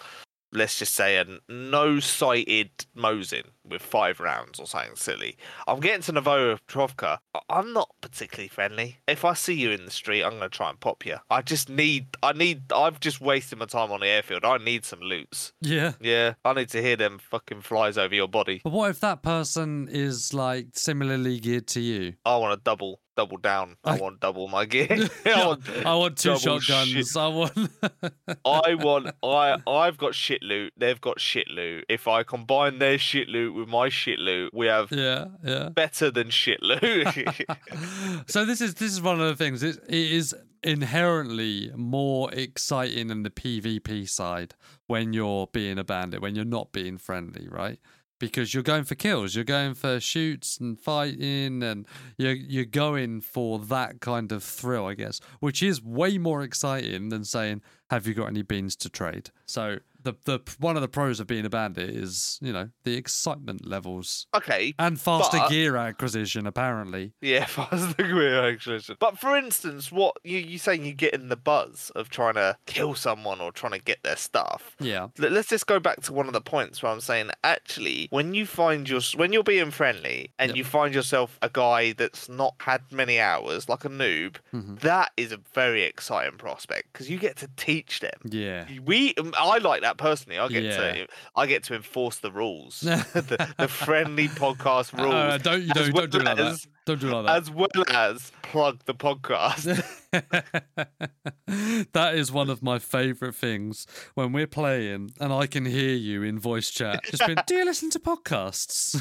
let's just say a no sighted Mosin with five rounds or something silly. I'm getting to Novaya Petrovka. I- I'm not particularly friendly. If I see you in the street, I'm going to try and pop you. I just need, I need, I've just wasted my time on the airfield. I need some loots. Yeah. Yeah, I need to hear them fucking flies over your body. But what if that person is like similarly geared to you? I want to double, double down. I, I- want double my gear. I want, I want two shotguns. shit. I want. I want I I've got shit loot, they've got shit loot. If I combine their shit loot with my shit loot, we have yeah, yeah. better than shit loot. so this is this is one of the things. It, it is inherently more exciting than the PvP side when you're being a bandit, when you're not being friendly, right? Because you're going for kills, you're going for shoots and fighting, and you're you're going for that kind of thrill, I guess, which is way more exciting than saying, "Have you got any beans to trade?" So the the one of the pros of being a bandit is you know the excitement levels okay. and faster But- gear acquisition, apparently. Yeah, faster gear acquisition. But for instance, what you you saying you get in the buzz of trying to kill someone or trying to get their stuff. Yeah. Let- Let's just go back to one of the points where I'm saying actually when you find your when you're being friendly and Yep. you find yourself a guy that's not had many hours like a noob, hmm that is a very exciting prospect because you get to teach them. Yeah. We, um, I like that personally. I get Yeah. to, I get to enforce the rules, the, the friendly podcast rules, Uh, don't you don't, well don't do it like that. As- Don't do it like that. as well as plug the podcast. that is one of my favorite things when we're playing and I can hear you in voice chat. Just been, do you listen to podcasts?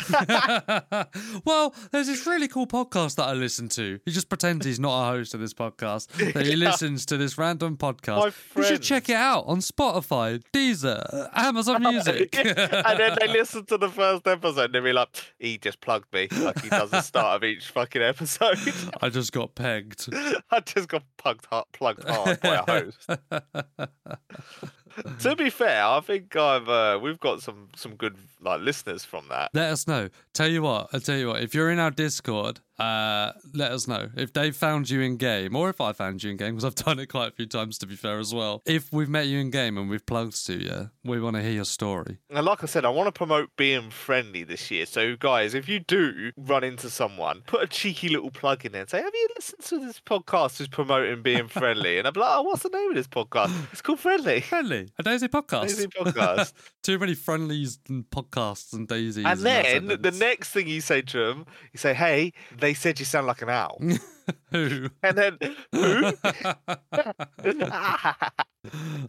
well, there's this really cool podcast that I listen to. He just pretends he's not a host of this podcast, that he Yeah. listens to this random podcast. You should check it out on Spotify, Deezer, Amazon Music. and then they listen to the first episode and they be like, "He just plugged me," like he does the start of each fucking episode. I just got pegged. I just got plugged hard, plugged hard by a host. to be fair, I think I've uh, we've got some some good like listeners from that. Let us know. Tell you what, I'll tell you what, if you're in our Discord, uh, let us know. If they found you in game, or if I found you in game, because I've done it quite a few times to be fair as well. If we've met you in game and we've plugged to you, we want to hear your story. And like I said, I want to promote being friendly this year. So, guys, if you do run into someone, put a cheeky little plug in there and say, Have you listened to this podcast who's promoting being friendly? And I'm like, Oh, what's the name of this podcast? It's called Friendly. Friendly, a DayZ podcast. DayZ podcast. Too many friendlies and podcasts and daisies. and in then the next thing you say to them, you say, Hey, they said you sound like an owl. Who? And then, Who?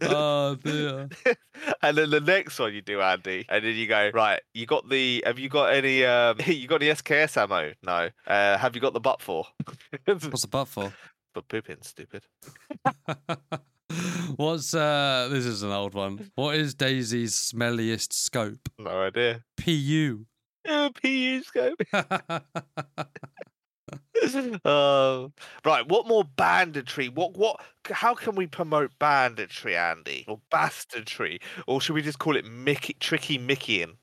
oh dear. and then the next one you do, Andy, and then you go, right, you got the, have you got any, um, you got the SKS ammo? No. Uh, have you got the butt for? What's the butt for? for pooping, stupid. What's uh? This is an old one. What is DayZ's smelliest scope? No idea. Pu. PU scope. uh, right, what more banditry? What, what, how can we promote banditry, Andy? Or bastardry? Or should we just call it Mickey, tricky Mickeying?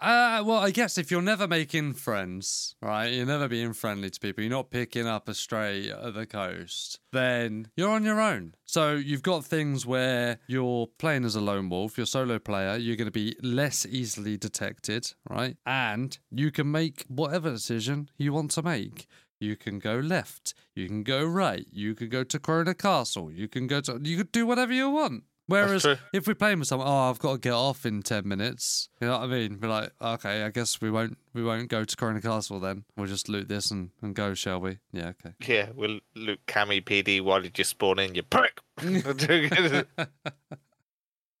Uh, well, I guess if you're never making friends, right? You're never being friendly to people. You're not picking up a stray at the coast. Then you're on your own. So you've got things where you're playing as a lone wolf. You're a solo player. You're going to be less easily detected, right? And you can make whatever decision you want to make. You can go left. You can go right. You can go to Corona Castle. You can go to. You could do whatever you want. Whereas if we're playing with someone, oh, I've got to get off in ten minutes. You know what I mean? We're like, okay, I guess we won't we won't go to Corona Castle then. We'll just loot this and, and go, shall we? Yeah, okay. Yeah, we'll look Cammy PD while you just spawn in, you prick.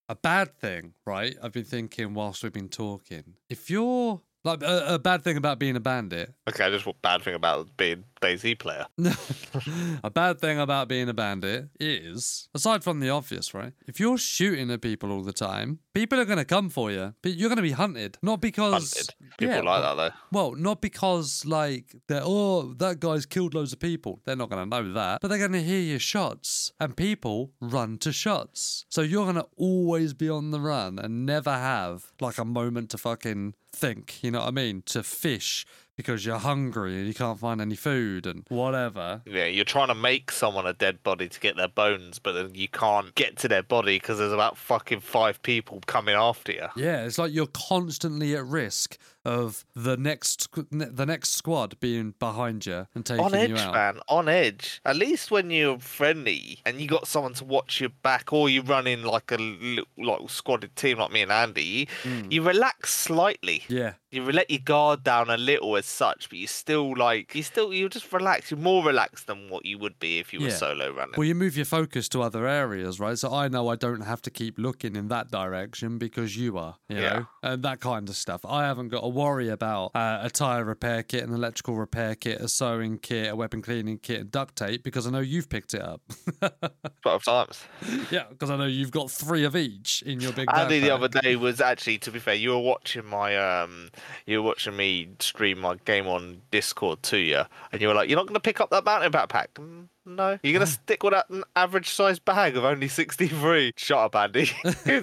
A bad thing, right? I've been thinking whilst we've been talking. If you're Like a, a bad thing about being a bandit. Okay, just what bad thing about being DayZ player? a bad thing about being a bandit is, aside from the obvious, right? If you're shooting at people all the time, people are going to come for you. But you're going to be hunted, not because Hunted. People Yeah, like that though. Well, not because like they're oh that guy's killed loads of people. They're not going to know that, but they're going to hear your shots, and people run to shots. So you're going to always be on the run and never have like a moment to fucking think. You know what I mean? To fish because you're hungry and you can't find any food and whatever. Yeah, you're trying to make someone a dead body to get their bones, but then you can't get to their body because there's about fucking five people coming after you. Yeah, it's like you're constantly at risk of the next the next squad being behind you and taking on edge, you out. man. On edge. At least when you're friendly and you got someone to watch your back, or you run in like a little, like squadded team like me and Andy, Mm. you relax slightly. Yeah, You let your guard down a little as such, but you still like you still you just relax. You're more relaxed than what you would be if you were Yeah. solo running. Well, you move your focus to other areas, right? So I know I don't have to keep looking in that direction because you are, you Yeah. know, and that kind of stuff. I haven't got to worry about uh, a tire repair kit, an electrical repair kit, a sewing kit, a weapon cleaning kit, and duct tape because I know you've picked it up. Twelve times. yeah, because I know you've got three of each in your big. Bag. Andy the other day was actually, to be fair, you were watching my um, you were watching me stream my game on Discord to you, and you were like, "You're not going to pick up that mountain backpack." Mm, No, you're going to stick with that average size bag of only 63. Shut up, Andy. I'm Yeah,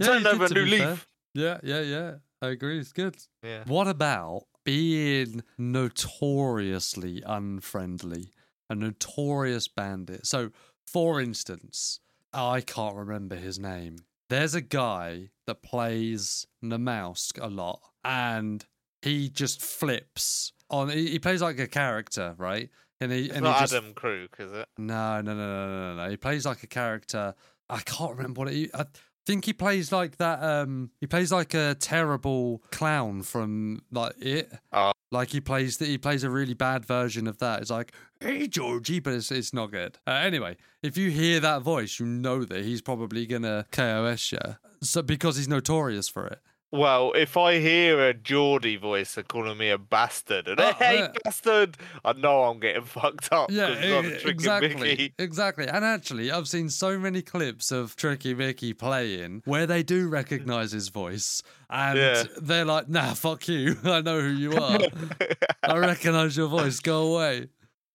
turning over a new leaf. fair. Yeah, yeah, yeah. I agree. It's good. Yeah. What about being notoriously unfriendly? A notorious bandit. So, for instance, I can't remember his name. There's a guy that plays Namalsk a lot, and he just flips on. He, he plays like a character, right? And he It's and not he just Adam Krug, is it? no, no, no, no, no, no, no. He plays like a character. I can't remember what it. I think he plays like that. Um, he plays like a terrible clown from like it. Oh. Like he plays that. He plays a really bad version of that. It's like, hey Georgie, but it's it's not good. Uh, anyway, if you hear that voice, you know that he's probably gonna KOS you. So because he's notorious for it. Well, if I hear a Geordie voice calling me a bastard, and Oh, hey, yeah. bastard, I know I'm getting fucked up. Yeah, e- exactly, Mickey. exactly. And actually, I've seen so many clips of Tricky Mickey playing where they do recognize his voice, and Yeah. they're like, "Nah, fuck you. I know who you are. I recognize your voice. Go away."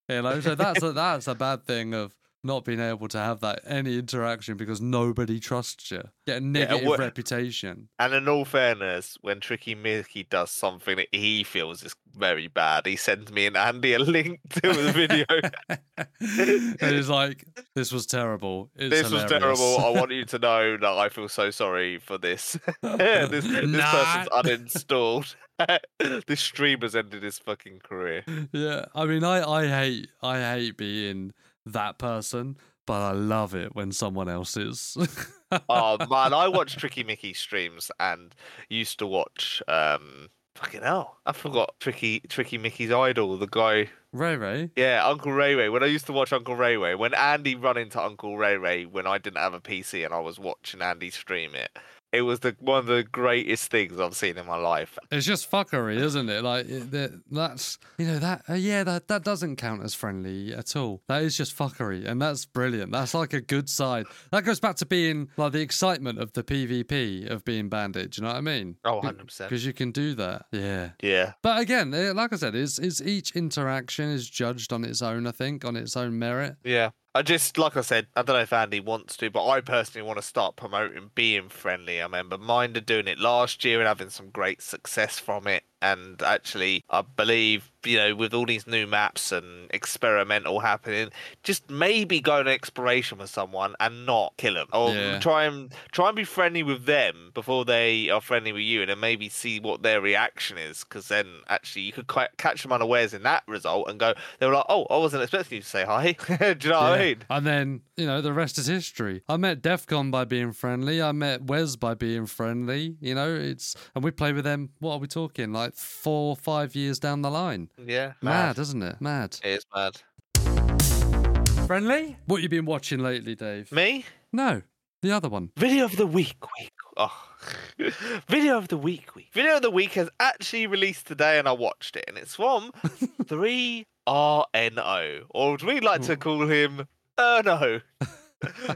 You know, so that's a, that's a bad thing of not being able to have that any interaction because nobody trusts you. Get a negative what- reputation. And in all fairness, when Tricky Mickey does something that he feels is very bad, he sends me and Andy a link to the video. and he's like, "This was terrible. It's this was terrible. I want you to know that I feel so sorry for this. this this Nah. person's uninstalled. this streamer's ended his fucking career. yeah, I mean, I, I hate I hate being that person, but I love it when someone else is. oh man, I watch Tricky Mickey streams and used to watch um fucking hell. I forgot Tricky Tricky Mickey's idol, the guy Ray Ray. Yeah, Uncle Ray Ray. When I used to watch Uncle Ray Ray, when Andy run into Uncle Ray Ray when I didn't have a PC and I was watching Andy stream it, it was the one of the greatest things I've seen in my life. It's just fuckery, isn't it? Like it, that's you know that uh, yeah that that doesn't count as friendly at all. That is just fuckery, and that's brilliant. That's like a good side. That goes back to being like the excitement of the PvP of being bandit. Do you know what I mean? Oh, 100%. Because you can do that. Yeah. Yeah. But again, eh, like I said, is is each interaction is judged on its own. I think on its own merit. Yeah. I just, like I said, I don't know if Andy wants to, but I personally want to start promoting being friendly. I remember Minder doing it last year and having some great success from it. And actually, I believe, you know, with all these new maps and experimental happening, just maybe go on exploration with someone and not kill them. Or Yeah. try and try and be friendly with them before they are friendly with you, and then maybe see what their reaction is. Because then, actually, you could quite catch them unawares in that result and go, they were like, "Oh, I wasn't expecting you to say hi." Do you know what I mean? And then, you know, the rest is history. I met Defcon by being friendly. I met Wes by being friendly. You know, it's and we play with them. What are we talking? Like four, five years down the line. Yeah, Mad, isn't it? Mad. It is mad. Friendly? What you been watching lately, Dave? Me? No. The other one. Video of the week, week. Oh. Video of the week, week. Video of the week has actually released today, and I watched it, and it's from 3RNO, or as we like to call him, Erno.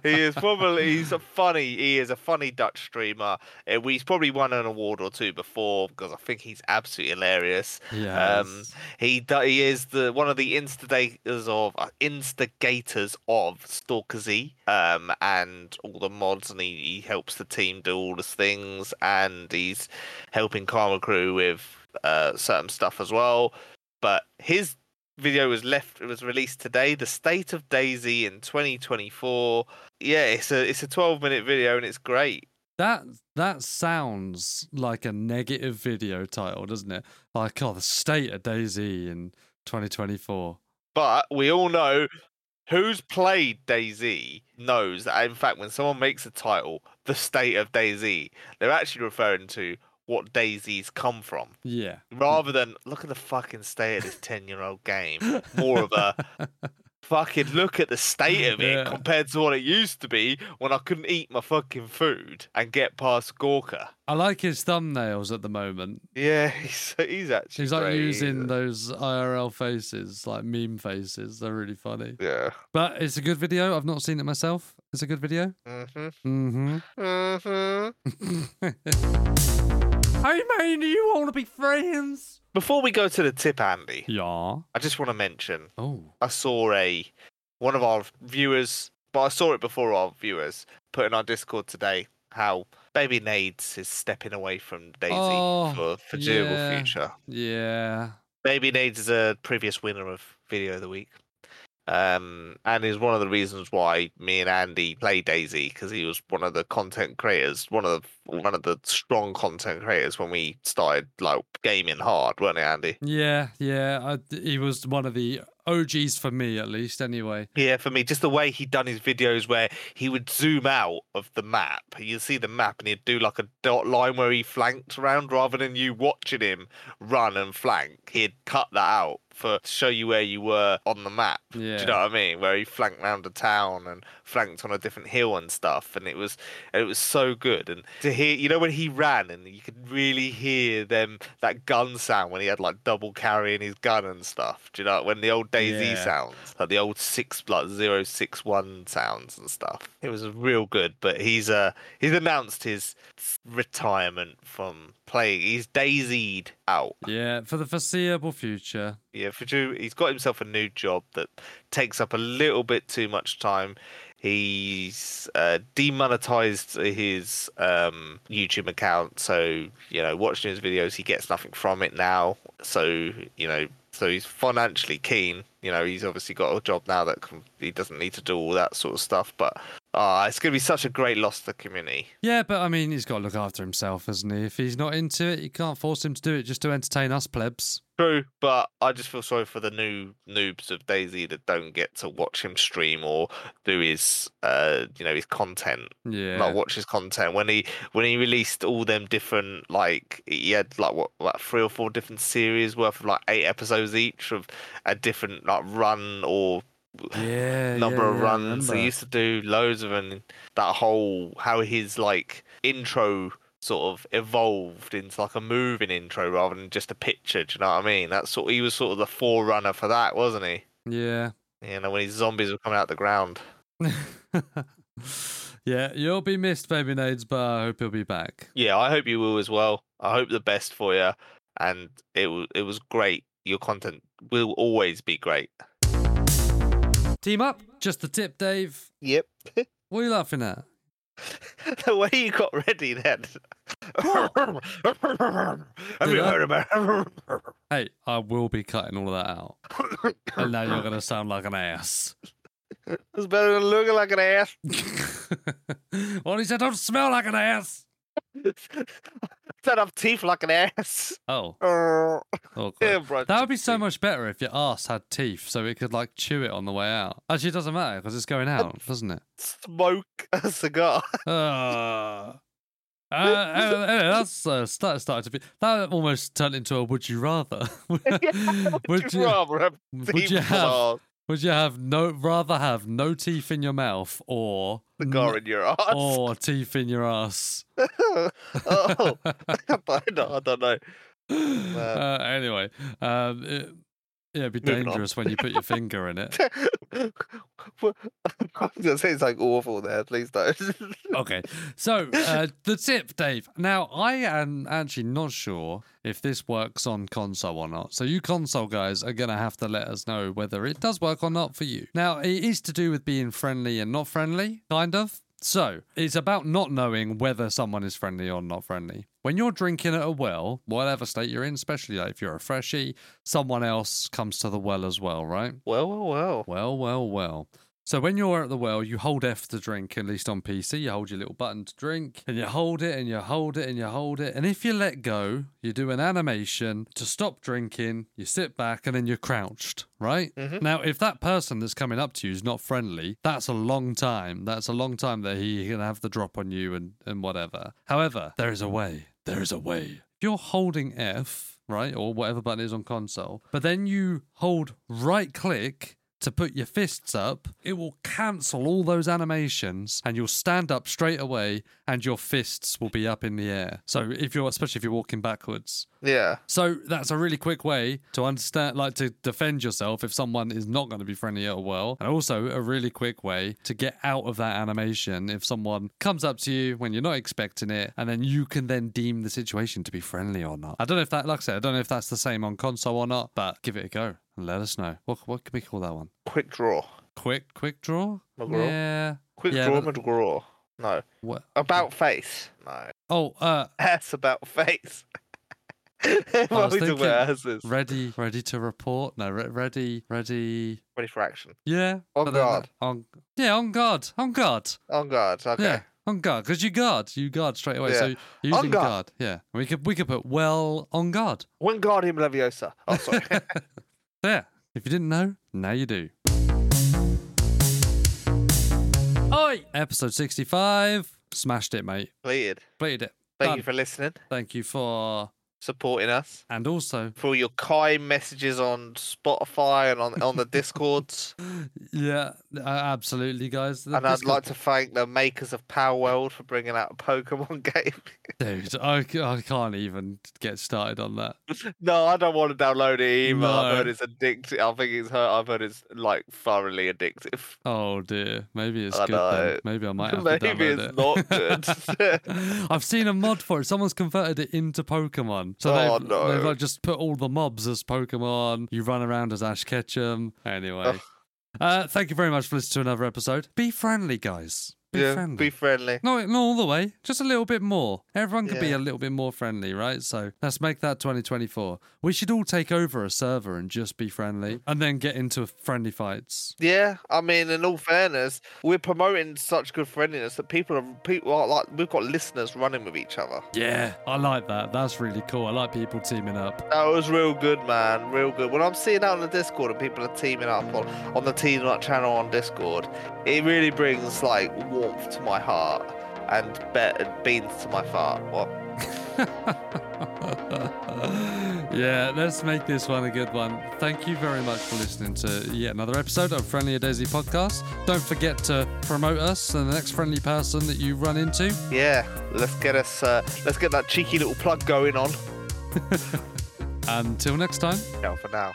He is probably he's a funny he is a funny Dutch streamer. Uh, He's probably won an award or two before because I think he's absolutely hilarious. Yeah. Um, he he is the one of the instigators of uh, instigators of Stalker Z, um, and all the mods, and he, he helps the team do all the things, and he's helping Karma Crew with uh, certain stuff as well. But his video was left it was released today the state of DayZ in 2024 yeah it's a it's a 12 minute video and it's great That that sounds like a negative video title, doesn't it? Like, oh, the state of DayZ in 2024. but we all know who's played DayZ knows that in fact when someone makes a title the state of DayZ they're actually referring to what daisies come from Yeah. rather than look at the fucking state of this 10 year old game more of a fucking look at the state of it Yeah. compared to what it used to be when I couldn't eat my fucking food and get past Gorka. I like his thumbnails at the moment. Yeah, he's he's actually He's like great. using those IRL faces, like meme faces. They're really funny. yeah. But it's a good video. I've not seen it myself. It's a good video. Mm-hmm. Mm-hmm. Mm-hmm. hey man, do you want to be friends? Before we go to the tip, Andy, Yeah. I just want to mention Oh. I saw a one of our viewers, but I saw it before our viewers put in our Discord today how Baby Nades is stepping away from DayZ Oh, for foreseeable yeah. future. Yeah. Baby Nades is a previous winner of Video of the Week. Um, and is one of the reasons why me and Andy play DayZ because he was one of the content creators, one of the one of the strong content creators when we started like gaming hard, weren't it, Andy? Yeah. Yeah. I, he was one of the OGs for me, at least. Anyway. Yeah, for me, just the way he'd done his videos where he would zoom out of the map. You'd see the map and he'd do like a dot line where he flanked around rather than you watching him run and flank. He'd cut that out for to show you where you were on the map. Do you know what I mean? Where he flanked round a town and flanked on a different hill and stuff. And it was it was so good. And to hear you know when he ran and you could really hear them that gun sound when he had like double carrying his gun and stuff. Do you know when the old DayZ Yeah. sounds, like the old six like zero six one sounds and stuff. It was real good. But he's uh he's announced his retirement from playing. He's daisied out. Yeah. For the foreseeable future. Yeah, for Drew, he's got himself a new job that takes up a little bit too much time. He's uh, demonetized his um, YouTube account, so you know, watching his videos, he gets nothing from it now. So you know, so he's financially keen. You know, he's obviously got a job now that can, he doesn't need to do all that sort of stuff. But uh, it's going to be such a great loss to the community. Yeah, but I mean, he's got to look after himself, hasn't he? If he's not into it, you can't force him to do it just to entertain us plebs. True, but I just feel sorry for the new noobs of DayZ that don't get to watch him stream or do his, uh, you know, his content. Yeah. Like watch his content when he when he released all them different like he had like what like three or four different series worth of like eight episodes each of a different like run or yeah. number yeah, of runs. He used to do loads of them. That whole how his like intro sort of evolved into like a moving intro rather than just a picture. Do you know what I mean? That's sort. Of, He was sort of the forerunner for that, wasn't he? Yeah. You know when his zombies were coming out the ground. yeah, you'll be missed, baby Nades, but I hope you'll be back. Yeah, I hope you will as well. I hope the best for you, and it was it was great. Your content will always be great. Team up, just the tip, Dave. Yep. What are you laughing at? the way you got ready then. Have you heard about? Hey, I will be cutting all of that out. And now you're going to sound like an ass. It's better than looking like an ass. well, he said, don't smell like an ass. Don't have teeth like an ass. Oh, awkward. yeah. That would be so much better if your ass had teeth so it could like chew it on the way out. Actually, it doesn't matter because it's going out, doesn't it? Smoke a cigar. Uh, uh, uh, anyway, that's uh, start, started to be. That almost turned into a would you rather. would, Would you you, rather have would you have? Would you have no rather have no teeth in your mouth or the Cigar in your ass. or teeth in your ass? oh, I don't know. I don't know. Uh, anyway, um, it, yeah, it'd be Moving dangerous when you put your finger in it. I was gonna say it's like awful there. Please don't. Okay, so uh, the tip, Dave. Now, I am actually not sure if this works on console or not. So, you console guys are going to have to let us know whether it does work or not for you. Now, it is to do with being friendly and not friendly, kind of. So, it's about not knowing whether someone is friendly or not friendly. When you're drinking at a well, whatever state you're in, especially like if you're a freshie, someone else comes to the well as well, right? well, well, well. Well, well, well. So when you're at the well, you hold F to drink, at least on PC. You hold your little button to drink, and you hold it, and you hold it, and you hold it. And if you let go, you do an animation to stop drinking, you sit back, and then you're crouched, right? Mhm. Now, if that person that's coming up to you is not friendly, that's a long time. That's a long time that he can have the drop on you and, and whatever. However, there is a way. There is a way. If you're holding F, right, or whatever button is on console, but then you hold right click to put your fists up, it will cancel all those animations and you'll stand up straight away and your fists will be up in the air. So if you're especially if you're walking backwards. Yeah. So that's a really quick way to understand like to defend yourself if someone is not going to be friendly at a well. And also a really quick way to get out of that animation if someone comes up to you when you're not expecting it and then you can then deem the situation to be friendly or not. I don't know if that like I said, I don't know if that's the same on console or not, but give it a go let us know. What what can we call that one? Quick draw. Quick, quick draw. McGraw? Yeah. Quick Yeah, draw, but- McGraw. No. What? About face. No. Oh, uh, S about face. was what we talking thinking- ready, ready to report. No, re- ready, ready. Ready for action. Yeah. On guard. On. Yeah, on guard. On guard. On guard. Okay. Yeah. On guard, because you guard, you guard straight away. Yeah. So you're using guard. guard. Yeah, we could we could put well on guard. Wingardium Leviosa. Oh, sorry. There. If you didn't know, now you do. Oi! Episode sixty-five. Smashed it, mate. Completed. Completed it. Thank Done. you for listening, Thank you for supporting us, and also for all your kind messages on Spotify and on, on the Discords. yeah, absolutely, guys. The and I'd like to thank the makers of Palworld for bringing out a Pokemon game. Dude, I, I can't even get started on that. no, I don't want to download it either. I've heard it's addictive. I think it's hurt. I've heard it's like thoroughly addictive. Oh dear, maybe it's I good then. Maybe I might have Maybe to download it's it. not good. I've seen a mod for it. Someone's converted it into Pokemon. So Oh, they've, no. they've like just put all the mobs as Pokemon. You run around as Ash Ketchum. Anyway, uh, thank you very much for listening to another episode. Be friendly, guys. Be yeah, friendly. be friendly. No, not all the way. Just a little bit more. Everyone could be a little bit more friendly, right? So let's make that 2024. We should all take over a server and just be friendly, and then get into friendly fights. Yeah, I mean, in all fairness, we're promoting such good friendliness that people are people are like we've got listeners running with each other. Yeah, I like that. That's really cool. I like people teaming up. That was real good, man. Real good. When I'm seeing out on the Discord and people are teaming up on, on the Team Up channel on Discord, it really brings like warmth to my heart and be- beans to my fart. What? yeah, let's make this one a good one. Thank you very much for listening to yet another episode of Friendly DayZ podcast. Don't forget to promote us and the next friendly person that you run into. Yeah, let's get us. Uh, let's get that cheeky little plug going on. Until next time. Ciao for now.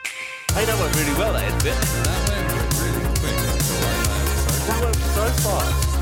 Hey, that went really well, that end bit. That went really quick. That's all right, that episode. That went so fast.